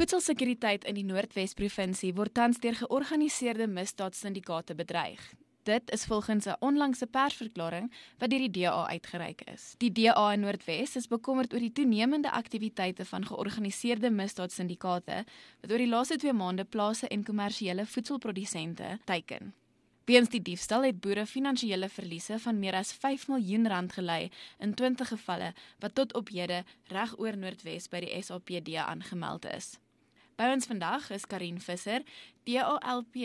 Voedselsekuriteit in die Noordwes-provinsie word tans deur georganiseerde misdaadsyndikaate bedreig. Dit is volgens 'n onlangse persverklaring wat deur die DA uitgereik is. Die DA in Noordwes is bekommerd oor die toenemende aktiwiteite van georganiseerde misdaadsyndikaate wat oor die laaste 2 maande plase en kommersiële voedselprodusente teiken. Weens die diefstal het boere finansiële verliese van meer as 5 miljoen rand gely in 20 gevalle wat tot op hede reg oor Noordwes by die SAPD aangemeld is. By ons vandag is Karin Visser, DALP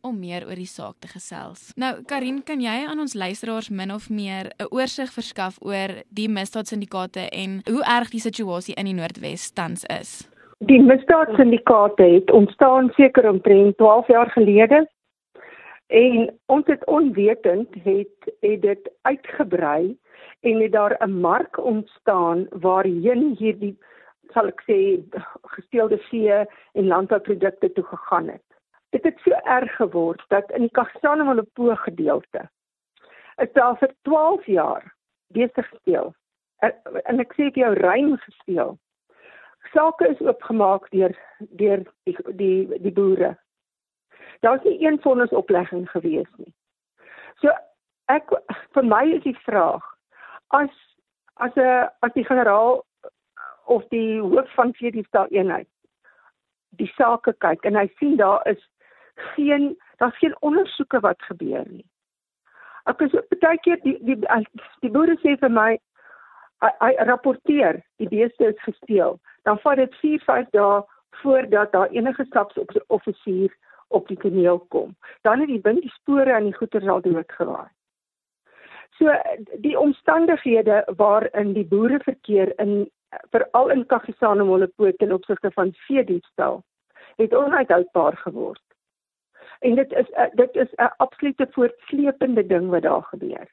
om meer oor die saak te gesels. Nou Karin, kan jy aan ons luisteraars min of meer 'n oorsig verskaf oor die misdaadsyndikaate en hoe erg die situasie in die Noordwes tans is? Die misdaadsyndikaate het ontstaan seker omtrent 12 jaar gelede En ons het onwetend het het dit uitgebrei en het daar 'n mark ontstaan waarheen hierdie sal ek sê gesteelde vee en landbouprodukte toe gegaan het. Dit het so erg geword dat in die Kastanewalopo gedeelte is daar vir 12 jaar besig gesteel. En ek sê vir jou rein gesteel. Sake is oopgemaak deur deur die die die boere daar's nie een vonnisoplegging gewees nie. So ek vir my is die vraag as as 'n as die generaal of die hoof van vierdiefstal eenheid die sake kyk en hy sien daar is geen daar's geen ondersoeke wat gebeur nie. Ek is baie keer die die die boere sê vir my hy, rapporteer die beeste is gesteel. Dan vat dit 4, 5 dae voordat daar enige stapsoffisier op die toneel kom. Dan het die wind die spore aan die goeder al doodgewaai. So die omstandighede waarin die boere verkeer in veral in Kagisane Molopoort ten opsigte van veediefstal het onuithoudbaar geword. En dit is dit is 'n absolute voortsleepende ding wat daar gebeur.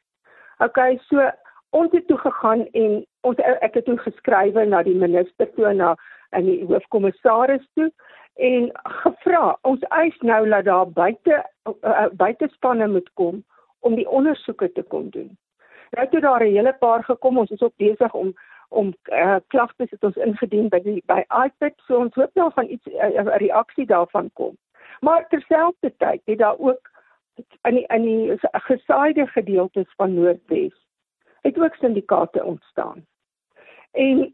OK, so ons het toe gegaan en ons ek het toe geskrywe na die minister toe na en die hoofkommissaris toe en gevra ons eis nou dat daar buite uh, buitespanne moet kom om die ondersoeke te kom doen. Nou toe daar 'n hele paar gekom, ons is ook besig om om uh, klagtes het ons ingedien by die by iPad, so ons hoop nou van iets 'n uh, reaksie daarvan kom. Maar terselfdertyd het daar ook in die in die gesaaide gedeeltes van Noordwes het ook syndikaate ontstaan. En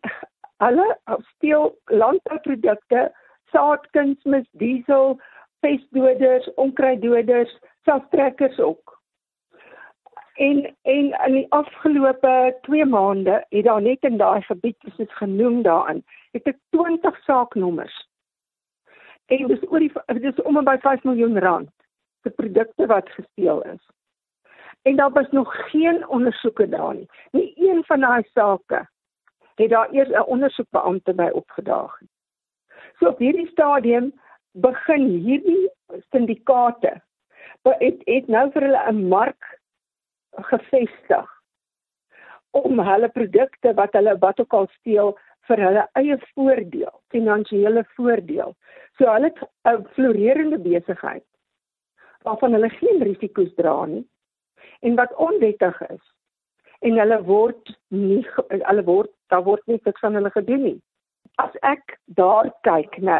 hulle steel landbouprodukte saadkunsmis, diesel, pestdoders, onkruiddoders, selftrekkers ook. En en in die afgelope 2 maande het daar net in daai gebied soos dit genoem daarin, het ek 20 saaknommers. En dis oor die dis om en by 5 miljoen rand se produkte wat gesteel is. En daar was nog geen ondersoeke daar nie. Nie een van daai sake het daar eers 'n ondersoekbeampte by opgedaag nie. So op hierdie stadium begin hierdie syndikaate het het nou vir hulle 'n mark gevestig om hulle produkte wat hulle wat ook al steel vir hulle eie voordeel, finansiële voordeel. So hulle het 'n floreerende besigheid waarvan hulle geen risiko's dra nie en wat onwettig is. En hulle word nie hulle word daar word niks van hulle gedoen nie as ek daar kyk, nê,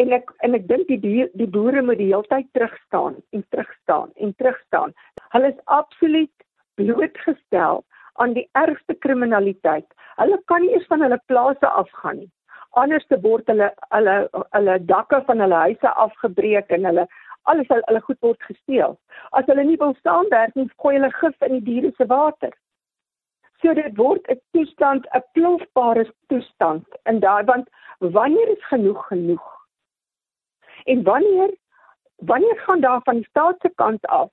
en ek en ek dink die, die boere moet die hele tyd terug staan en terug staan en terug staan. Hulle is absoluut blootgestel aan die ergste kriminaliteit. Hulle kan nie eens van hulle plase afgaan nie. Anders te word hulle hulle hulle dakke van hulle huise afgebreek en hulle alles hulle goed word gesteel. As hulle nie wil staan werk nie, gooi hulle gif in die diere se water. So dit word 'n toestand, 'n plofbare toestand in daai want wanneer is genoeg genoeg? En wanneer wanneer gaan daar van die staat se kant af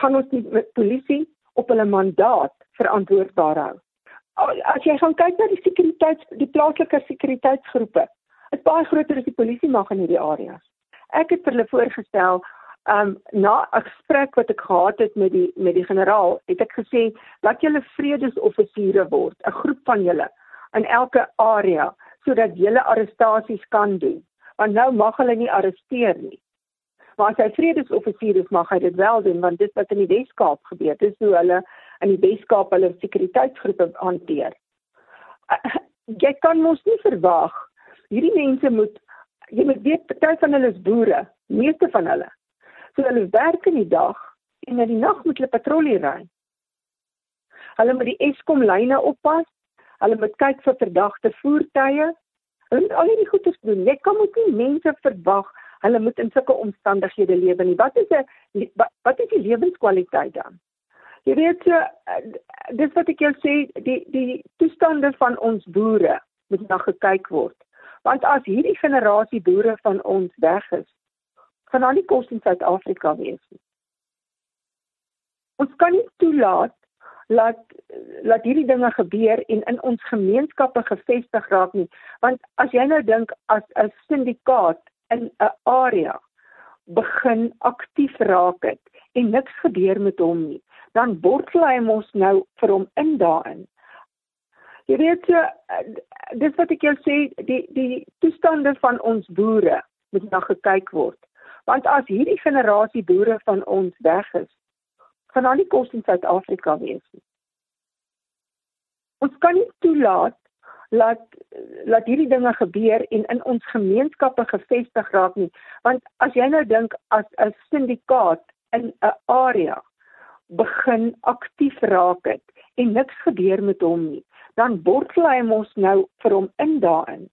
gaan ons die polisie op hulle mandaat verantwoordbaar hou? As jy gaan kyk na die sekuriteits die plaaslike sekuriteitsgroepe, is baie groter as die polisie mag in hierdie areas. Ek het vir hulle voorgestel Um na 'n gesprek wat ek gehad het met die met die generaal, het ek gesê dat julle vredesoffisiere word, 'n groep van julle in elke area sodat julle arrestasies kan doen. Want nou mag hulle nie arresteer nie. Maar as hy vredesoffisier is, mag hy dit wel doen want dit wat in die Weskaap gebeur, dis hoe hulle in die Weskaap hulle sekuriteitsgroepe hanteer. Jy kan mos nie verwag Hierdie mense moet jy moet weet party van hulle is boere, meeste van hulle. So hulle werk in die dag en in die nag moet hulle patrollie ry. Hulle moet die Eskom lyne oppas. Hulle moet kyk vir verdagte voertuie. Hulle moet al hierdie goeie doen. Jy kan moet nie mense verwag hulle moet in sulke omstandighede lewe nie. Wat is 'n wat, wat is die lewenskwaliteit dan? Jy weet so dis wat ek jou sê, die die toestande van ons boere moet na gekyk word. Want as hierdie generasie boere van ons weg is, gaan daar nie kos in Suid-Afrika wees nie. Ons kan nie toelaat laat laat hierdie dinge gebeur en in ons gemeenskappe gevestig raak nie want as jy nou dink as 'n syndikaat in 'n area begin aktief raak het en niks gebeur met hom nie dan bortel hy mos nou vir hom in daarin jy weet so dis wat ek jou sê die die toestande van ons boere moet na gekyk word want as hierdie generasie boere van ons weg is gaan daar nie kos in Suid-Afrika wees nie. Ons kan nie toelaat laat laat hierdie dinge gebeur en in ons gemeenskappe gevestig raak nie, want as jy nou dink as 'n syndikaat in 'n area begin aktief raak het en niks gebeur met hom nie, dan bortel hy mos nou vir hom in daarin.